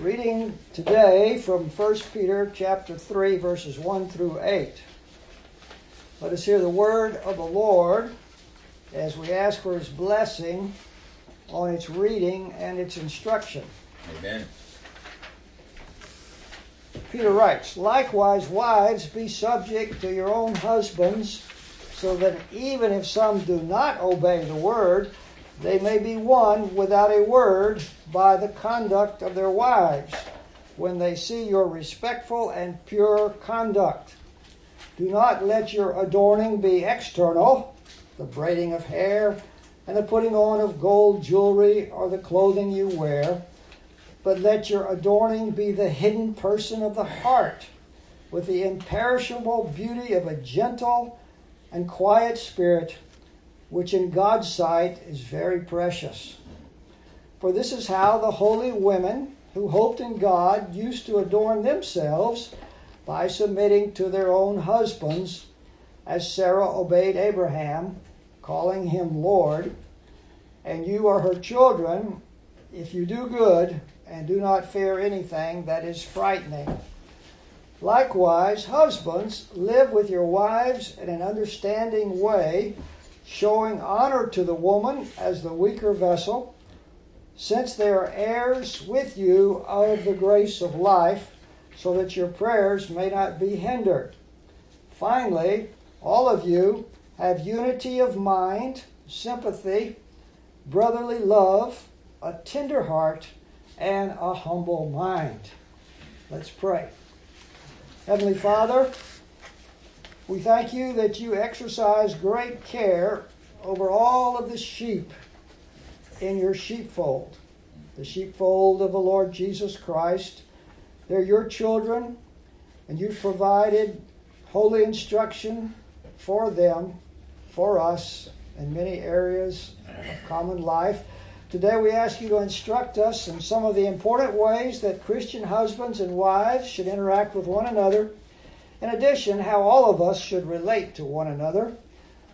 Reading today from 1 Peter chapter 3 verses 1 through 8. Let us hear the word of the Lord as we ask for his blessing on its reading and its instruction. Amen. Peter writes, Likewise, wives, be subject to your own husbands, so that even if some do not obey the word, they may be won without a word by the conduct of their wives, when they see your respectful and pure conduct. Do not let your adorning be external, the braiding of hair, and the putting on of gold jewelry, or the clothing you wear, but let your adorning be the hidden person of the heart, with the imperishable beauty of a gentle and quiet spirit which in God's sight is very precious. For this is how the holy women who hoped in God used to adorn themselves by submitting to their own husbands, as Sarah obeyed Abraham, calling him Lord. And you are her children if you do good and do not fear anything that is frightening. Likewise, husbands, live with your wives in an understanding way showing honor to the woman as the weaker vessel, since they are heirs with you of the grace of life, so that your prayers may not be hindered. Finally, all of you have unity of mind, sympathy, brotherly love, a tender heart, and a humble mind. Let's pray. Heavenly Father, we thank you that you exercise great care over all of the sheep in your sheepfold, the sheepfold of the Lord Jesus Christ. They're your children, and you've provided holy instruction for them, for us, in many areas of common life. Today we ask you to instruct us in some of the important ways that Christian husbands and wives should interact with one another in addition, how all of us should relate to one another.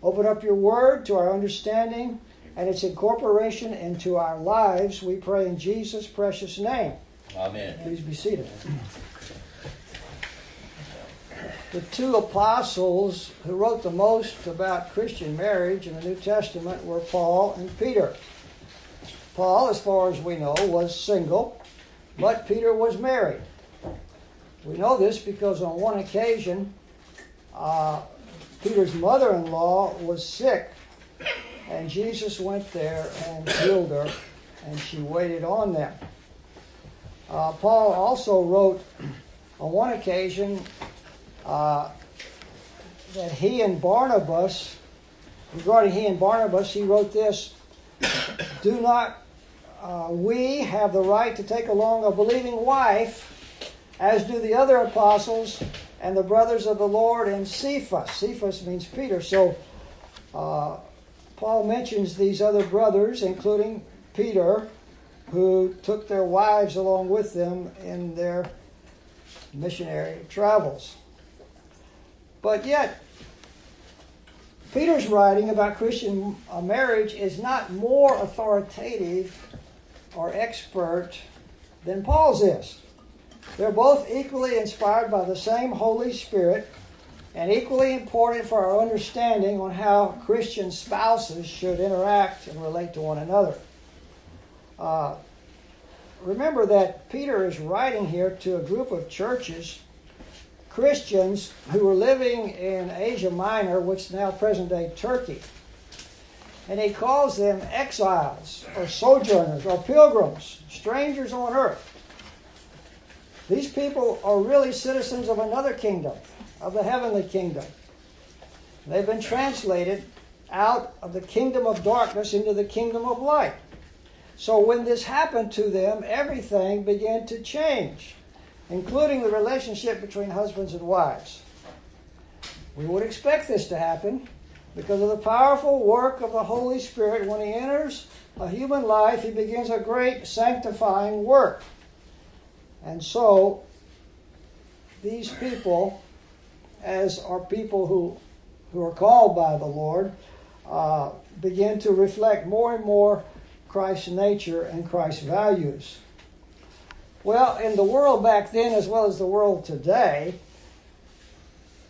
Open up your word to our understanding and its incorporation into our lives, we pray in Jesus' precious name. Amen. Please be seated. The two apostles who wrote the most about Christian marriage in the New Testament were Paul and Peter. Paul, as far as we know, was single, but Peter was married. We know this because on one occasion, uh, Peter's mother in law was sick, and Jesus went there and healed her, and she waited on them. Uh, Paul also wrote on one occasion uh, that he and Barnabas, regarding he and Barnabas, he wrote this Do not uh, we have the right to take along a believing wife as do the other apostles and the brothers of the Lord and Cephas. Cephas means Peter. So uh, Paul mentions these other brothers, including Peter, who took their wives along with them in their missionary travels. But yet, Peter's writing about Christian marriage is not more authoritative or expert than Paul's is. They're both equally inspired by the same Holy Spirit and equally important for our understanding on how Christian spouses should interact and relate to one another. Uh, remember that Peter is writing here to a group of churches, Christians who were living in Asia Minor, which is now present day Turkey. And he calls them exiles or sojourners or pilgrims, strangers on earth. These people are really citizens of another kingdom, of the heavenly kingdom. They've been translated out of the kingdom of darkness into the kingdom of light. So when this happened to them, everything began to change, including the relationship between husbands and wives. We would expect this to happen because of the powerful work of the Holy Spirit. When He enters a human life, He begins a great sanctifying work. And so, these people, as are people who, who are called by the Lord, uh, begin to reflect more and more Christ's nature and Christ's values. Well, in the world back then, as well as the world today,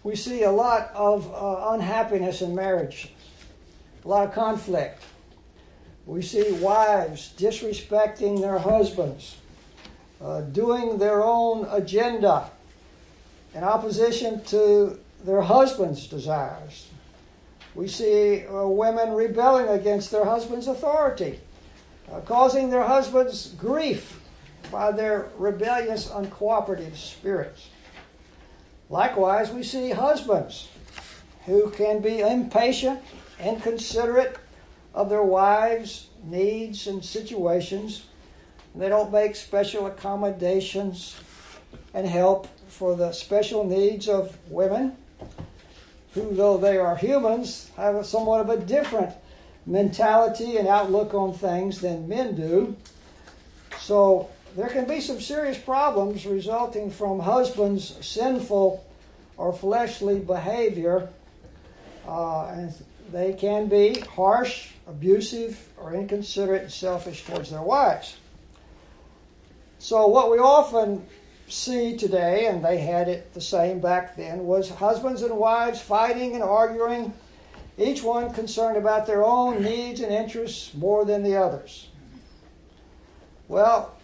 we see a lot of uh, unhappiness in marriage, a lot of conflict. We see wives disrespecting their husbands, uh, doing their own agenda in opposition to their husband's desires. We see uh, women rebelling against their husband's authority, uh, causing their husbands grief by their rebellious, uncooperative spirits. Likewise, we see husbands who can be impatient, inconsiderate of their wives' needs and situations. They don't make special accommodations and help for the special needs of women, who, though they are humans, have a somewhat of a different mentality and outlook on things than men do. So there can be some serious problems resulting from husbands' sinful or fleshly behavior. Uh, and they can be harsh, abusive, or inconsiderate and selfish towards their wives. So, what we often see today, and they had it the same back then, was husbands and wives fighting and arguing, each one concerned about their own needs and interests more than the others. Well,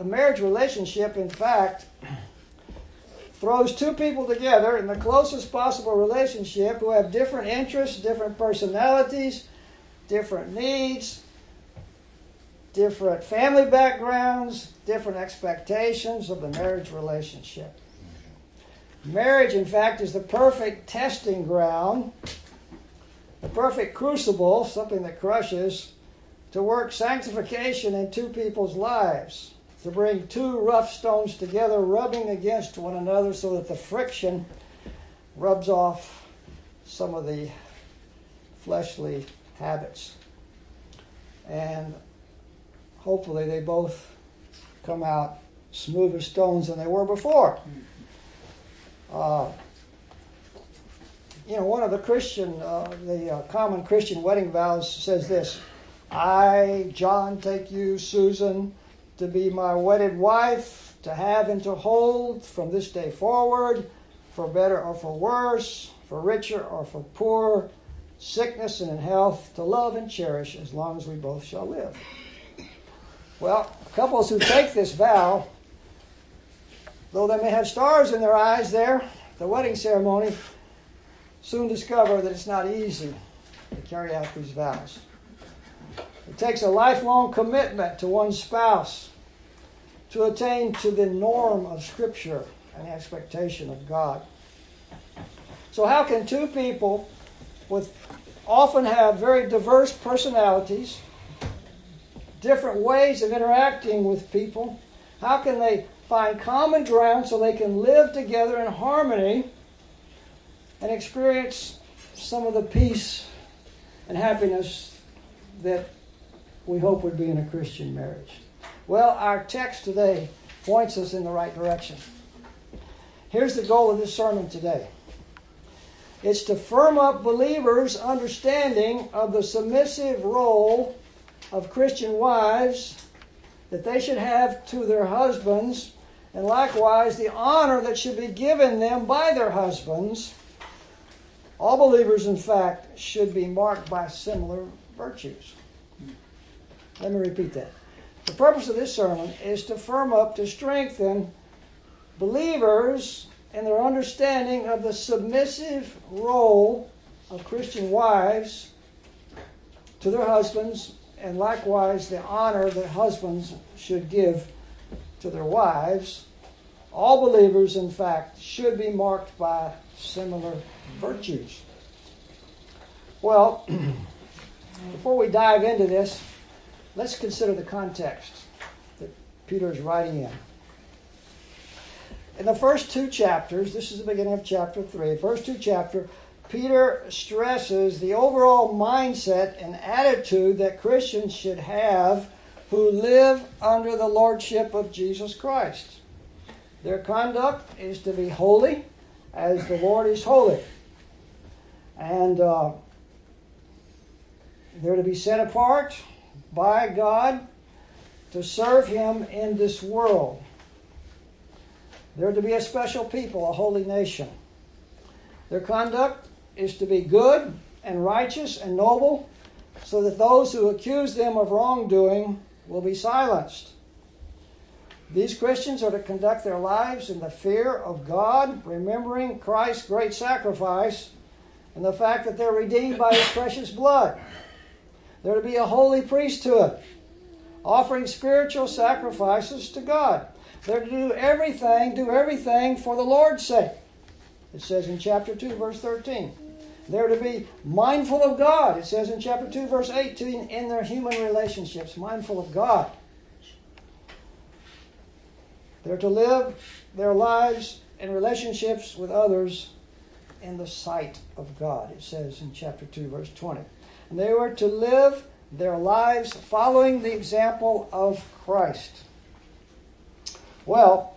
a marriage relationship, in fact, throws two people together in the closest possible relationship who have different interests, different personalities, different needs, different family backgrounds, different expectations of the marriage relationship. Marriage, in fact, is the perfect testing ground, the perfect crucible, something that crushes, to work sanctification in two people's lives to bring two rough stones together, rubbing against one another so that the friction rubs off some of the fleshly habits. And hopefully they both come out smooth as stones than they were before. Uh, you know, one of the Christian, uh, the uh, common Christian wedding vows says this I, John, take you, Susan, to be my wedded wife, to have and to hold from this day forward, for better or for worse, for richer or for poorer, sickness and in health, to love and cherish as long as we both shall live. Well, couples who take this vow, though they may have stars in their eyes there, the wedding ceremony, soon discover that it's not easy to carry out these vows. It takes a lifelong commitment to one's spouse to attain to the norm of Scripture and expectation of God. So, how can two people with often have very diverse personalities, different ways of interacting with people, how can they find common ground so they can live together in harmony and experience some of the peace and happiness that we hope would be in a Christian marriage? Well, our text today points us in the right direction. Here's the goal of this sermon today it's to firm up believers' understanding of the submissive role of Christian wives that they should have to their husbands, and likewise the honor that should be given them by their husbands. All believers, in fact, should be marked by similar virtues. Let me repeat that. The purpose of this sermon is to firm up, to strengthen believers in their understanding of the submissive role of Christian wives to their husbands, and likewise the honor that husbands should give to their wives. All believers, in fact, should be marked by similar virtues. Well, before we dive into this, Let's consider the context that Peter is writing in. In the first two chapters, this is the beginning of chapter 3, first two chapters, Peter stresses the overall mindset and attitude that Christians should have who live under the lordship of Jesus Christ. Their conduct is to be holy as the Lord is holy. And uh, they're to be set apart by God to serve Him in this world. They're to be a special people, a holy nation. Their conduct is to be good and righteous and noble, so that those who accuse them of wrongdoing will be silenced. These Christians are to conduct their lives in the fear of God, remembering Christ's great sacrifice and the fact that they're redeemed by his precious blood. They're to be a holy priesthood, offering spiritual sacrifices to God. They're to do everything, do everything for the Lord's sake. It says in chapter 2, verse 13. They're to be mindful of God. It says in chapter 2, verse 18, in their human relationships, mindful of God. They're to live their lives and relationships with others in the sight of God, it says in chapter 2, verse 20. And they were to live their lives following the example of Christ. Well,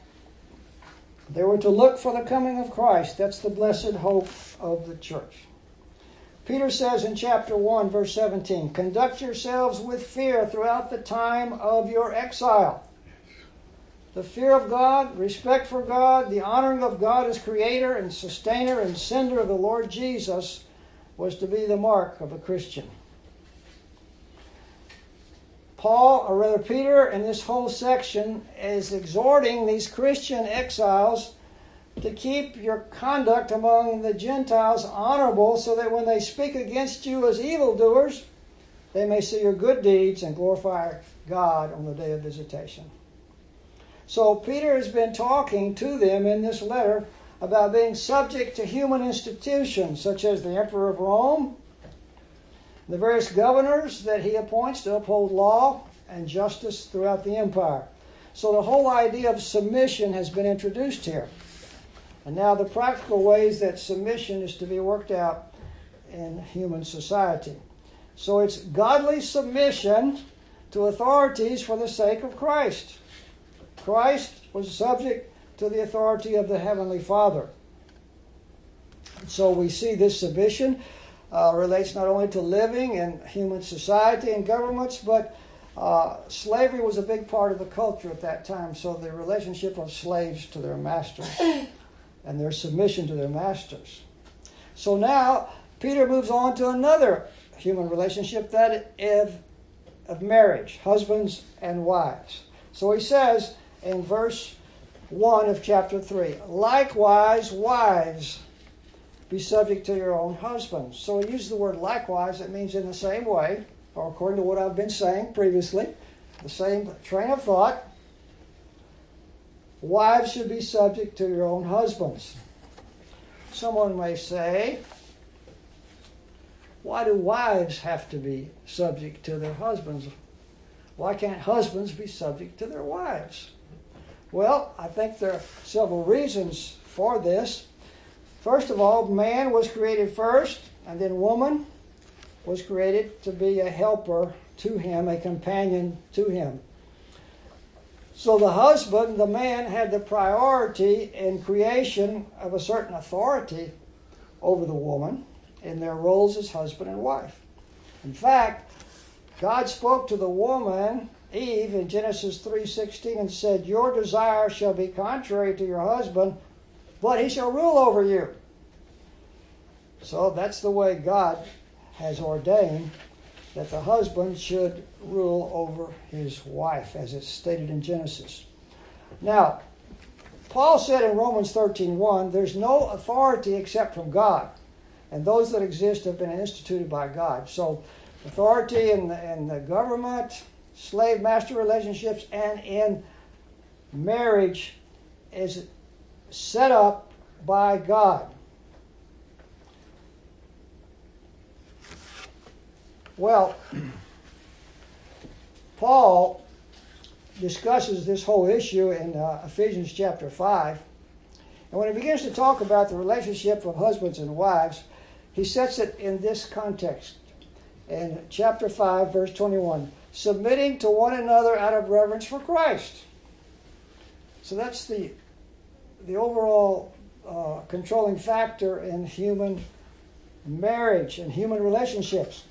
they were to look for the coming of Christ. That's the blessed hope of the church. Peter says in chapter 1, verse 17, Conduct yourselves with fear throughout the time of your exile. The fear of God, respect for God, the honoring of God as creator and sustainer and sender of the Lord Jesus was to be the mark of a Christian. Paul, or rather Peter, in this whole section is exhorting these Christian exiles to keep your conduct among the Gentiles honorable so that when they speak against you as evildoers, they may see your good deeds and glorify God on the day of visitation. So Peter has been talking to them in this letter about being subject to human institutions such as the Emperor of Rome, the various governors that he appoints to uphold law and justice throughout the empire. So the whole idea of submission has been introduced here. And now the practical ways that submission is to be worked out in human society. So it's godly submission to authorities for the sake of Christ. Christ was subject to the authority of the Heavenly Father. So we see this submission uh, relates not only to living in human society and governments, but uh, slavery was a big part of the culture at that time. So the relationship of slaves to their masters and their submission to their masters. So now Peter moves on to another human relationship that of, of marriage, husbands and wives. So he says in verse 1 of chapter 3 Likewise, wives, be subject to your own husbands. So he uses the word likewise, it means in the same way, or according to what I've been saying previously, the same train of thought. Wives should be subject to your own husbands. Someone may say, why do wives have to be subject to their husbands? Why can't husbands be subject to their wives? Well, I think there are several reasons for this. First of all, man was created first, and then woman was created to be a helper to him, a companion to him. So the husband, the man, had the priority in creation of a certain authority over the woman in their roles as husband and wife. In fact, God spoke to the woman Eve in Genesis 3:16 and said, "Your desire shall be contrary to your husband, but he shall rule over you." So that's the way God has ordained that the husband should rule over his wife, as it's stated in Genesis. Now, Paul said in Romans 13:1, there's no authority except from God, and those that exist have been instituted by God. So, authority in the, in the government, slave master relationships, and in marriage is set up by God. Well, Paul discusses this whole issue in uh, Ephesians chapter 5. And when he begins to talk about the relationship of husbands and wives, he sets it in this context. In chapter 5, verse 21 submitting to one another out of reverence for Christ. So that's the, the overall uh, controlling factor in human marriage and human relationships.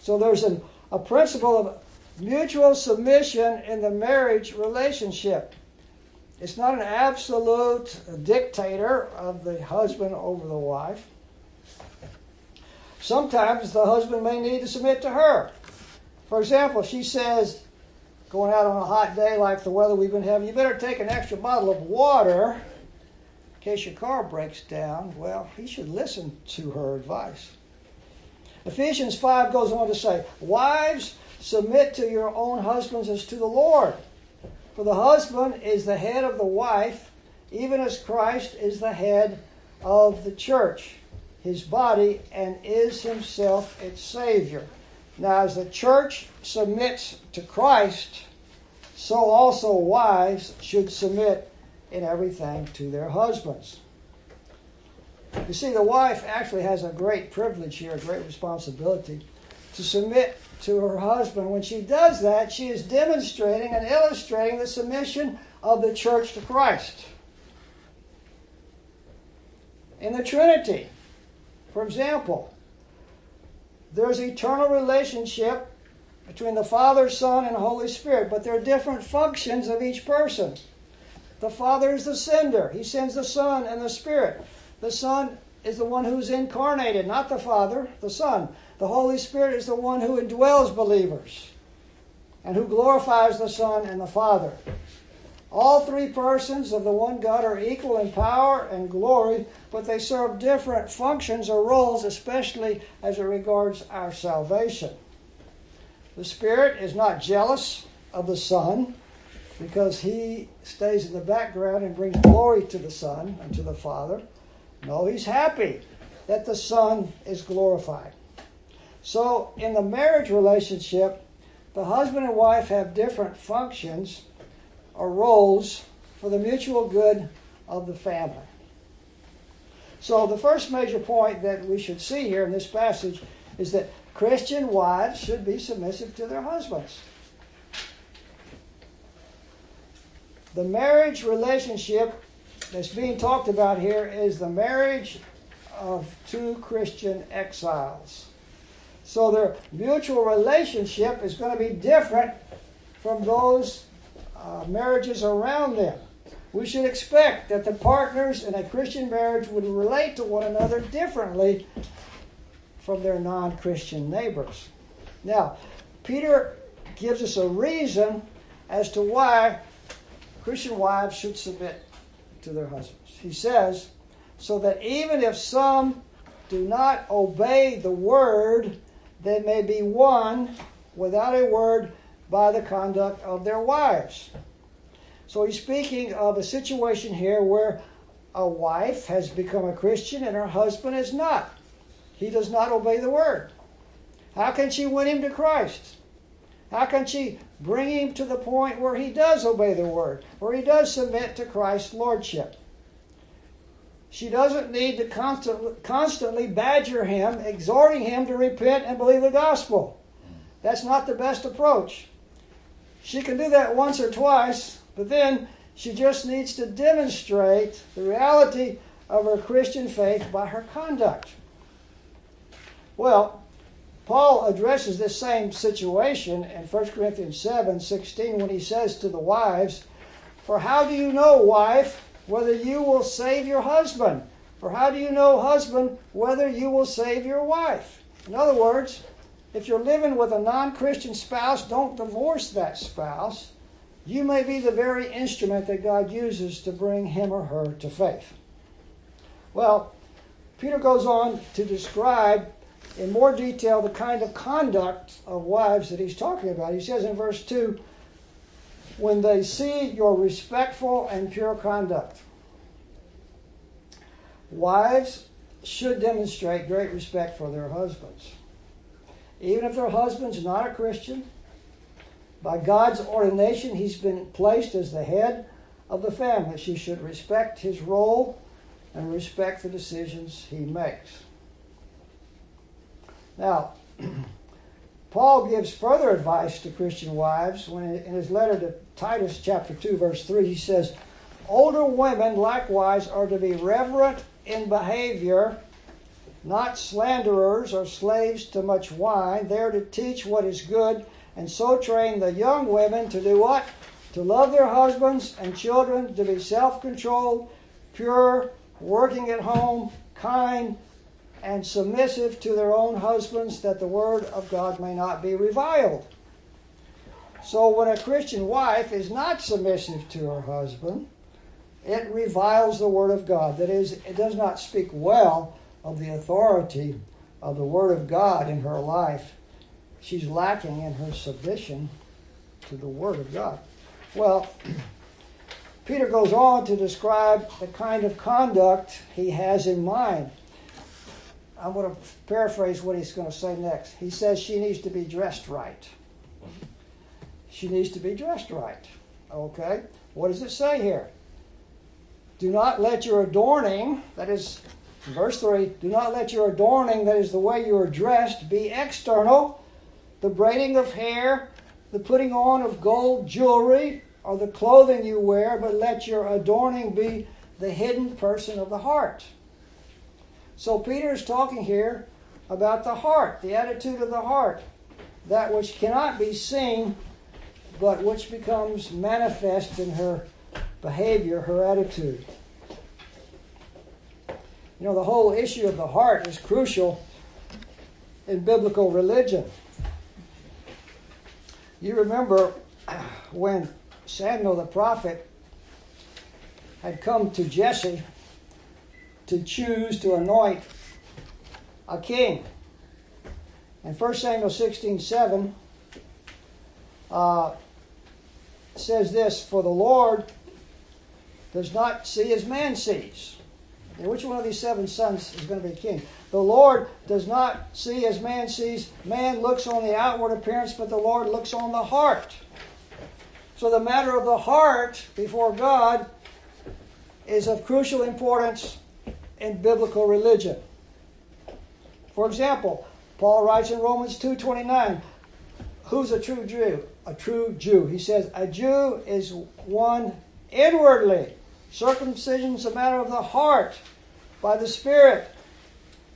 So there's an, a principle of mutual submission in the marriage relationship. It's not an absolute dictator of the husband over the wife. Sometimes the husband may need to submit to her. For example, she says, going out on a hot day like the weather we've been having, you better take an extra bottle of water case your car breaks down. Well, he should listen to her advice. Ephesians 5 goes on to say, Wives, submit to your own husbands as to the Lord. For the husband is the head of the wife, even as Christ is the head of the church, his body, and is himself its Savior. Now, as the church submits to Christ, so also wives should submit in everything to their husbands. You see, the wife actually has a great privilege here, a great responsibility to submit to her husband. When she does that, she is demonstrating and illustrating the submission of the church to Christ. In the Trinity, for example, there's eternal relationship between the Father, Son, and Holy Spirit, but there are different functions of each person. The Father is the sender, He sends the Son and the Spirit. The Son is the one who's incarnated, not the Father, the Son. The Holy Spirit is the one who indwells believers and who glorifies the Son and the Father. All three persons of the one God are equal in power and glory, but they serve different functions or roles, especially as it regards our salvation. The Spirit is not jealous of the Son because he stays in the background and brings glory to the Son and to the Father. No, he's happy that the Son is glorified. So, in the marriage relationship, the husband and wife have different functions or roles for the mutual good of the family. So, the first major point that we should see here in this passage is that Christian wives should be submissive to their husbands. The marriage relationship that's being talked about here is the marriage of two Christian exiles. So their mutual relationship is going to be different from those uh, marriages around them. We should expect that the partners in a Christian marriage would relate to one another differently from their non Christian neighbors. Now, Peter gives us a reason as to why Christian wives should submit to their husbands. He says, so that even if some do not obey the word, they may be won without a word by the conduct of their wives. So he's speaking of a situation here where a wife has become a Christian and her husband is not. He does not obey the word. How can she win him to Christ? How can she bring him to the point where he does obey the word, where he does submit to Christ's lordship? She doesn't need to constantly, constantly badger him, exhorting him to repent and believe the gospel. That's not the best approach. She can do that once or twice, but then she just needs to demonstrate the reality of her Christian faith by her conduct. Well, Paul addresses this same situation in 1 Corinthians 7 16 when he says to the wives, For how do you know, wife, whether you will save your husband. For how do you know, husband, whether you will save your wife? In other words, if you're living with a non Christian spouse, don't divorce that spouse. You may be the very instrument that God uses to bring him or her to faith. Well, Peter goes on to describe in more detail the kind of conduct of wives that he's talking about. He says in verse 2 when they see your respectful and pure conduct. Wives should demonstrate great respect for their husbands. Even if their husband's not a Christian, by God's ordination, he's been placed as the head of the family. She should respect his role and respect the decisions he makes. Now, Paul gives further advice to Christian wives when in his letter to Titus chapter 2 verse 3 he says older women likewise are to be reverent in behavior not slanderers or slaves to much wine. They are to teach what is good and so train the young women to do what? To love their husbands and children, to be self controlled, pure, working at home, kind, and submissive to their own husbands, that the word of God may not be reviled. So when a Christian wife is not submissive to her husband, it reviles the word of God. That is, it does not speak well of the authority of the word of God in her life. She's lacking in her submission to the word of God. Well, Peter goes on to describe the kind of conduct he has in mind. I'm going to paraphrase what he's going to say next. He says she needs to be dressed right. She needs to be dressed right. Okay? What does it say here? Do not let your adorning, that is, verse 3, do not let your adorning, that is the way you are dressed, be external, the braiding of hair, the putting on of gold jewelry, or the clothing you wear, but let your adorning be the hidden person of the heart. So Peter is talking here about the heart, the attitude of the heart, that which cannot be seen, but which becomes manifest in her behavior, her attitude. You know, the whole issue of the heart is crucial in biblical religion. You remember when Samuel the prophet had come to Jesse to choose to anoint a king. In 1 Samuel 16 7, uh, says this For the Lord does not see as man sees. Now, which one of these seven sons is going to be king? The Lord does not see as man sees. Man looks on the outward appearance, but the Lord looks on the heart. So the matter of the heart before God is of crucial importance in biblical religion. For example, Paul writes in Romans 2:29, who's a true Jew? A true Jew. He says, a Jew is one inwardly. Circumcision is a matter of the heart, by the Spirit,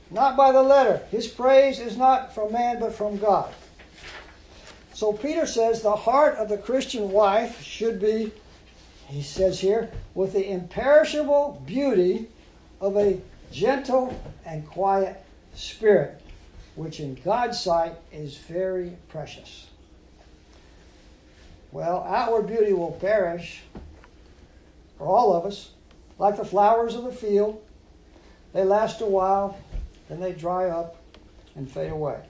not by the letter. His praise is not from man, but from God. So Peter says the heart of the Christian wife should be, he says here, with the imperishable beauty of a gentle and quiet spirit, which in God's sight is very precious. Well, outward beauty will perish for all of us, like the flowers of the field. They last a while, then they dry up and fade away.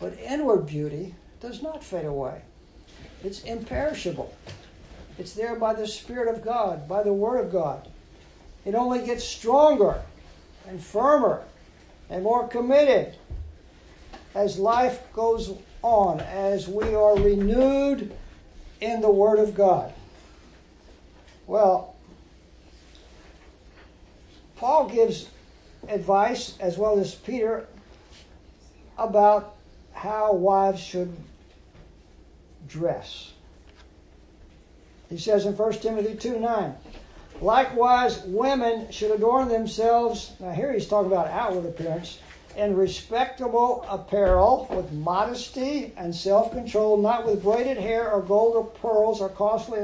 But inward beauty does not fade away, it's imperishable. It's there by the Spirit of God, by the Word of God. It only gets stronger and firmer and more committed as life goes on, as we are renewed in the Word of God. Well, Paul gives advice, as well as Peter, about how wives should dress. He says in 1 Timothy 2 9, likewise, women should adorn themselves. Now, here he's talking about outward appearance in respectable apparel with modesty and self control, not with braided hair or gold or pearls or costly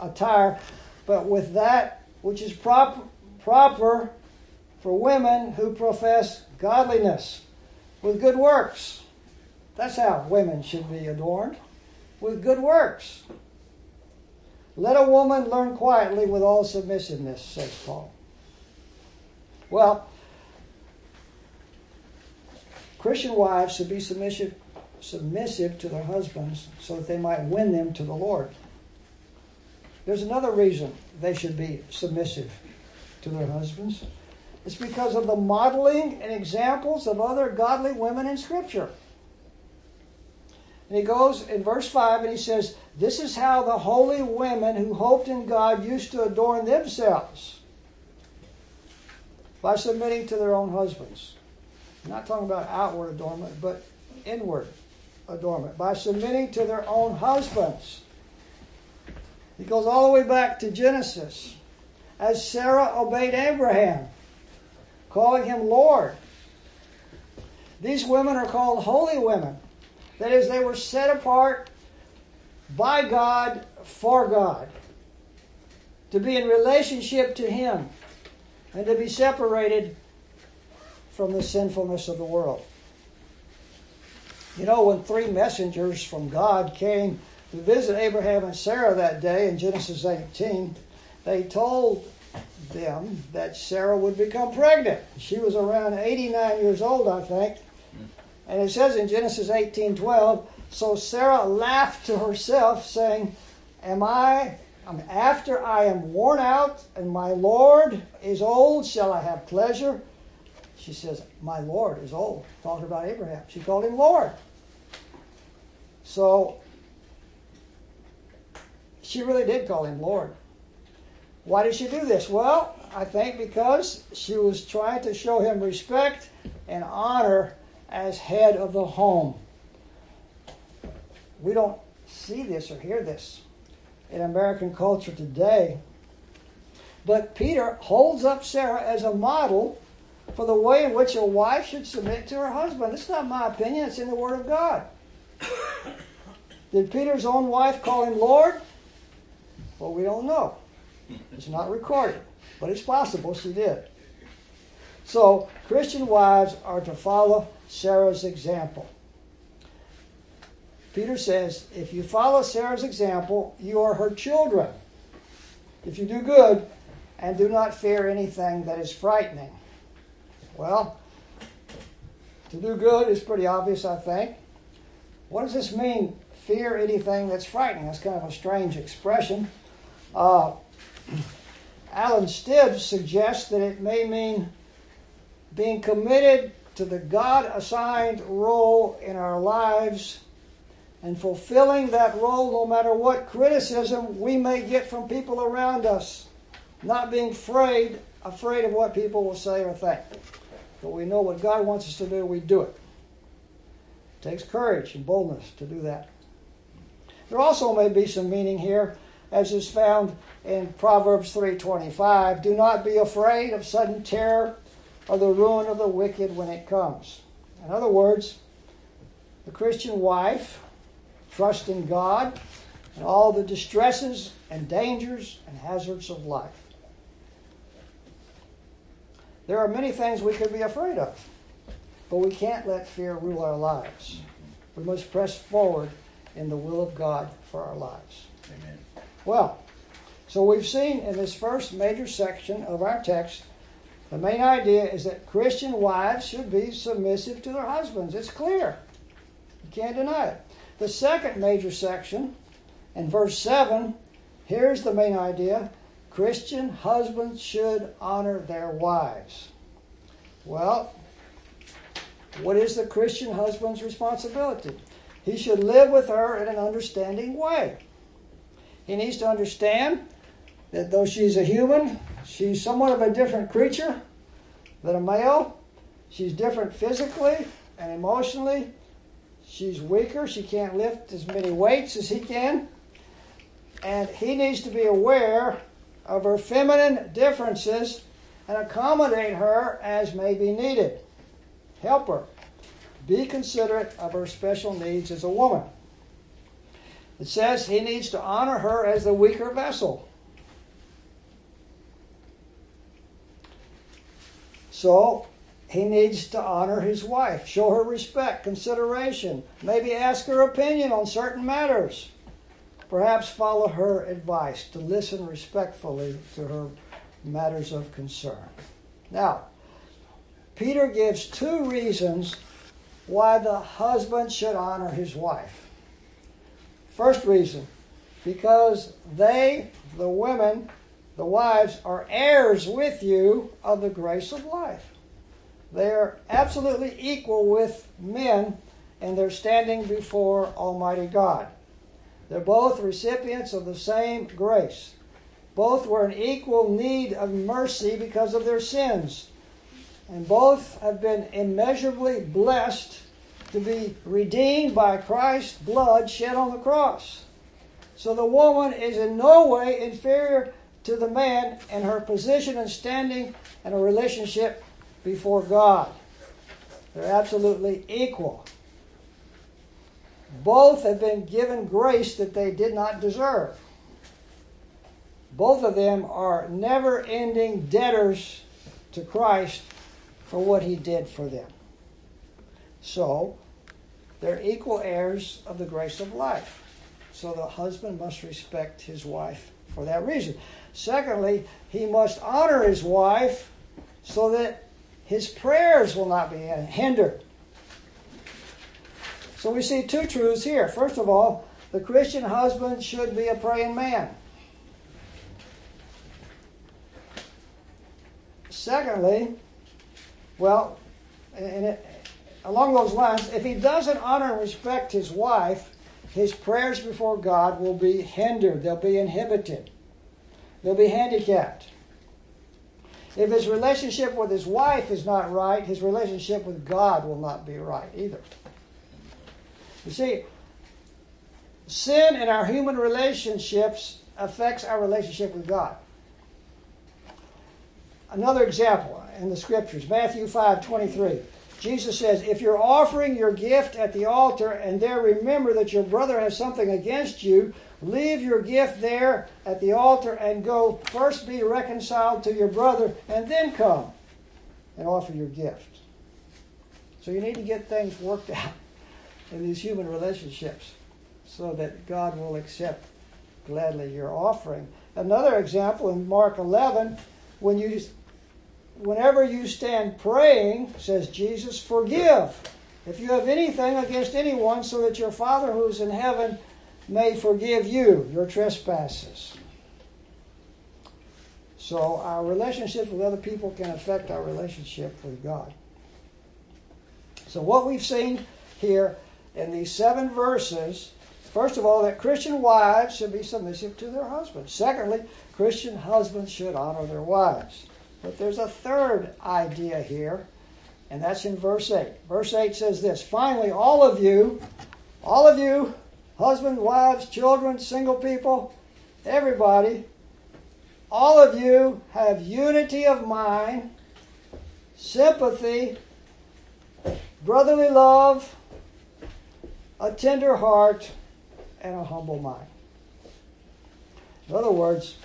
attire, but with that which is proper, proper for women who profess godliness, with good works. That's how women should be adorned, with good works. Let a woman learn quietly with all submissiveness, says Paul. Well, Christian wives should be submissive, submissive to their husbands so that they might win them to the Lord. There's another reason they should be submissive to their husbands. It's because of the modeling and examples of other godly women in Scripture. And he goes in verse 5 and he says, This is how the holy women who hoped in God used to adorn themselves by submitting to their own husbands. I'm not talking about outward adornment, but inward adornment. By submitting to their own husbands. He goes all the way back to Genesis. As Sarah obeyed Abraham, calling him Lord. These women are called holy women. That is, they were set apart by God for God, to be in relationship to Him, and to be separated from the sinfulness of the world. You know, when three messengers from God came to visit Abraham and Sarah that day in Genesis 18, they told them that Sarah would become pregnant. She was around 89 years old, I think. And it says in Genesis 18:12, so Sarah laughed to herself, saying, Am I after I am worn out and my Lord is old, shall I have pleasure? She says, My Lord is old. Talking about Abraham. She called him Lord. So she really did call him Lord. Why did she do this? Well, I think because she was trying to show him respect and honor as head of the home. We don't see this or hear this in American culture today. But Peter holds up Sarah as a model for the way in which a wife should submit to her husband. It's not my opinion, it's in the Word of God. Did Peter's own wife call him Lord? Well, we don't know. It's not recorded, but it's possible she did. So, Christian wives are to follow Sarah's example. Peter says, if you follow Sarah's example, you are her children. If you do good and do not fear anything that is frightening. Well, to do good is pretty obvious, I think. What does this mean, fear anything that's frightening? That's kind of a strange expression. Uh, Alan Stibbs suggests that it may mean being committed to the God assigned role in our lives and fulfilling that role no matter what criticism we may get from people around us. Not being afraid, afraid of what people will say or think. But we know what God wants us to do, we do it. It takes courage and boldness to do that. There also may be some meaning here as is found in Proverbs 3:25, do not be afraid of sudden terror or the ruin of the wicked when it comes. In other words, the Christian wife trusts in God and all the distresses and dangers and hazards of life. There are many things we could be afraid of, but we can't let fear rule our lives. We must press forward in the will of God for our lives. Amen. Well, so we've seen in this first major section of our text, the main idea is that Christian wives should be submissive to their husbands. It's clear. You can't deny it. The second major section, in verse 7, here's the main idea Christian husbands should honor their wives. Well, what is the Christian husband's responsibility? He should live with her in an understanding way. He needs to understand that though she's a human, she's somewhat of a different creature than a male. She's different physically and emotionally. She's weaker. She can't lift as many weights as he can. And he needs to be aware of her feminine differences and accommodate her as may be needed. Help her. Be considerate of her special needs as a woman. It says he needs to honor her as the weaker vessel. So he needs to honor his wife, show her respect, consideration, maybe ask her opinion on certain matters. Perhaps follow her advice to listen respectfully to her matters of concern. Now, Peter gives two reasons why the husband should honor his wife. First reason, because they, the women, the wives, are heirs with you of the grace of life. They are absolutely equal with men and they're standing before Almighty God. They're both recipients of the same grace. Both were in equal need of mercy because of their sins. And both have been immeasurably blessed to be redeemed by Christ's blood shed on the cross. So the woman is in no way inferior to the man in her position and standing and a relationship before God. They're absolutely equal. both have been given grace that they did not deserve. Both of them are never ending debtors to Christ for what he did for them. So, they're equal heirs of the grace of life. So the husband must respect his wife for that reason. Secondly, he must honor his wife so that his prayers will not be hindered. So we see two truths here. First of all, the Christian husband should be a praying man. Secondly, well, it, along those lines, if he doesn't honor and respect his wife, his prayers before God will be hindered, they'll be inhibited, they'll be handicapped. If his relationship with his wife is not right, his relationship with God will not be right either. You see, sin in our human relationships affects our relationship with God. Another example in the scriptures, Matthew 5 23. Jesus says, If you're offering your gift at the altar and there remember that your brother has something against you, leave your gift there at the altar and go first be reconciled to your brother and then come and offer your gift. So you need to get things worked out in these human relationships so that God will accept gladly your offering. Another example in Mark 11, when you whenever you stand praying, says Jesus, forgive if you have anything against anyone, so that your Father who is in heaven may forgive you your trespasses. So our relationships with other people can affect our relationship with God. So what we've seen here in these seven verses, first of all, that Christian wives should be submissive to their husbands. Secondly, Christian husbands should honor their wives. But there's a third idea here, and that's in verse 8. Verse 8 says this Finally, all of you, all of you, husbands, wives, children, single people, everybody, all of you have unity of mind, sympathy, brotherly love, a tender heart, and a humble mind. In other words,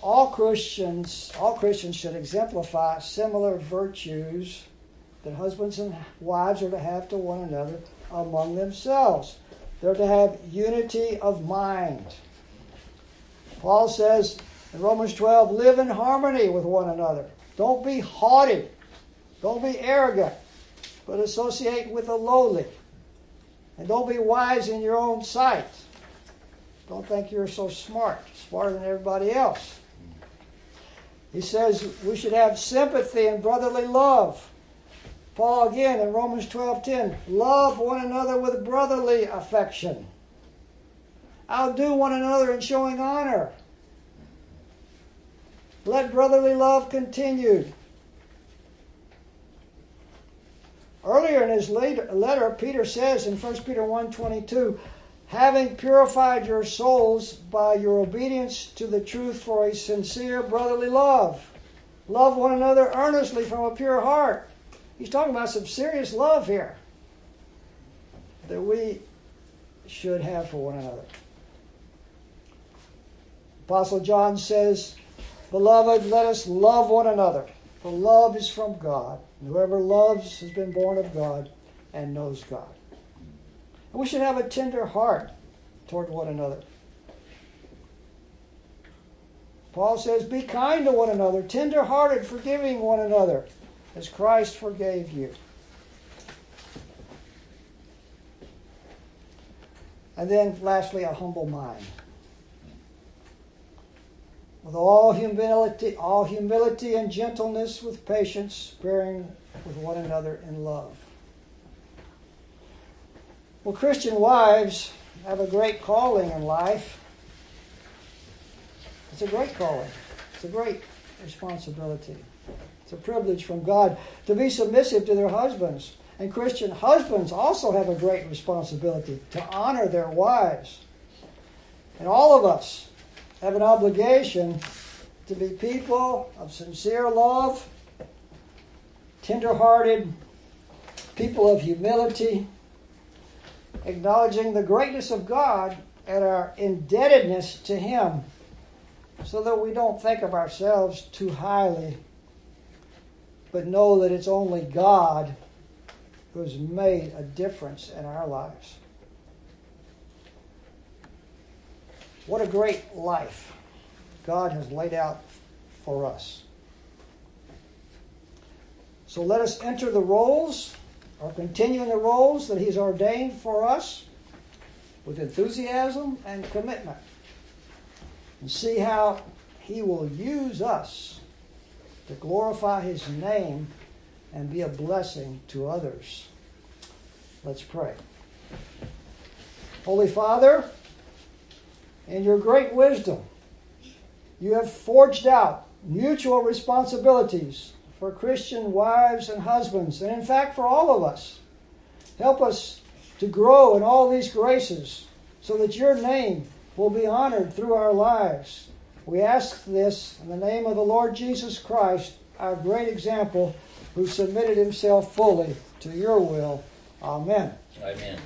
all Christians, all Christians should exemplify similar virtues that husbands and wives are to have to one another among themselves. They're to have unity of mind. Paul says in Romans 12, live in harmony with one another. Don't be haughty. Don't be arrogant, but associate with the lowly. And don't be wise in your own sight. Don't think you're so smart, smarter than everybody else. He says we should have sympathy and brotherly love. Paul again in Romans 12:10, love one another with brotherly affection. Outdo one another in showing honor. Let brotherly love continue. Earlier in his letter, Peter says in 1 Peter 1:22, having purified your souls by your obedience to the truth for a sincere brotherly love. Love one another earnestly from a pure heart. He's talking about some serious love here that we should have for one another. Apostle John says, Beloved, let us love one another, for love is from God. And whoever loves has been born of God and knows God. And we should have a tender heart toward one another. Paul says, Be kind to one another, tender hearted, forgiving one another, as Christ forgave you. And then, lastly, a humble mind. With all humility, all humility and gentleness, with patience, bearing with one another in love. Well, Christian wives have a great calling in life. It's a great calling. It's a great responsibility. It's a privilege from God to be submissive to their husbands. And Christian husbands also have a great responsibility to honor their wives. And all of us have an obligation to be people of sincere love, tenderhearted, people of humility, acknowledging the greatness of God and our indebtedness to Him, so that we don't think of ourselves too highly, but know that it's only God who's made a difference in our lives. What a great life God has laid out for us. So let us enter the roles or continue in the roles that He's ordained for us with enthusiasm and commitment and see how He will use us to glorify His name and be a blessing to others. Let's pray. Holy Father, in your great wisdom, you have forged out mutual responsibilities for Christian wives and husbands, and in fact for all of us. Help us to grow in all these graces so that your name will be honored through our lives. We ask this in the name of the Lord Jesus Christ, our great example, who submitted himself fully to your will. Amen. Amen.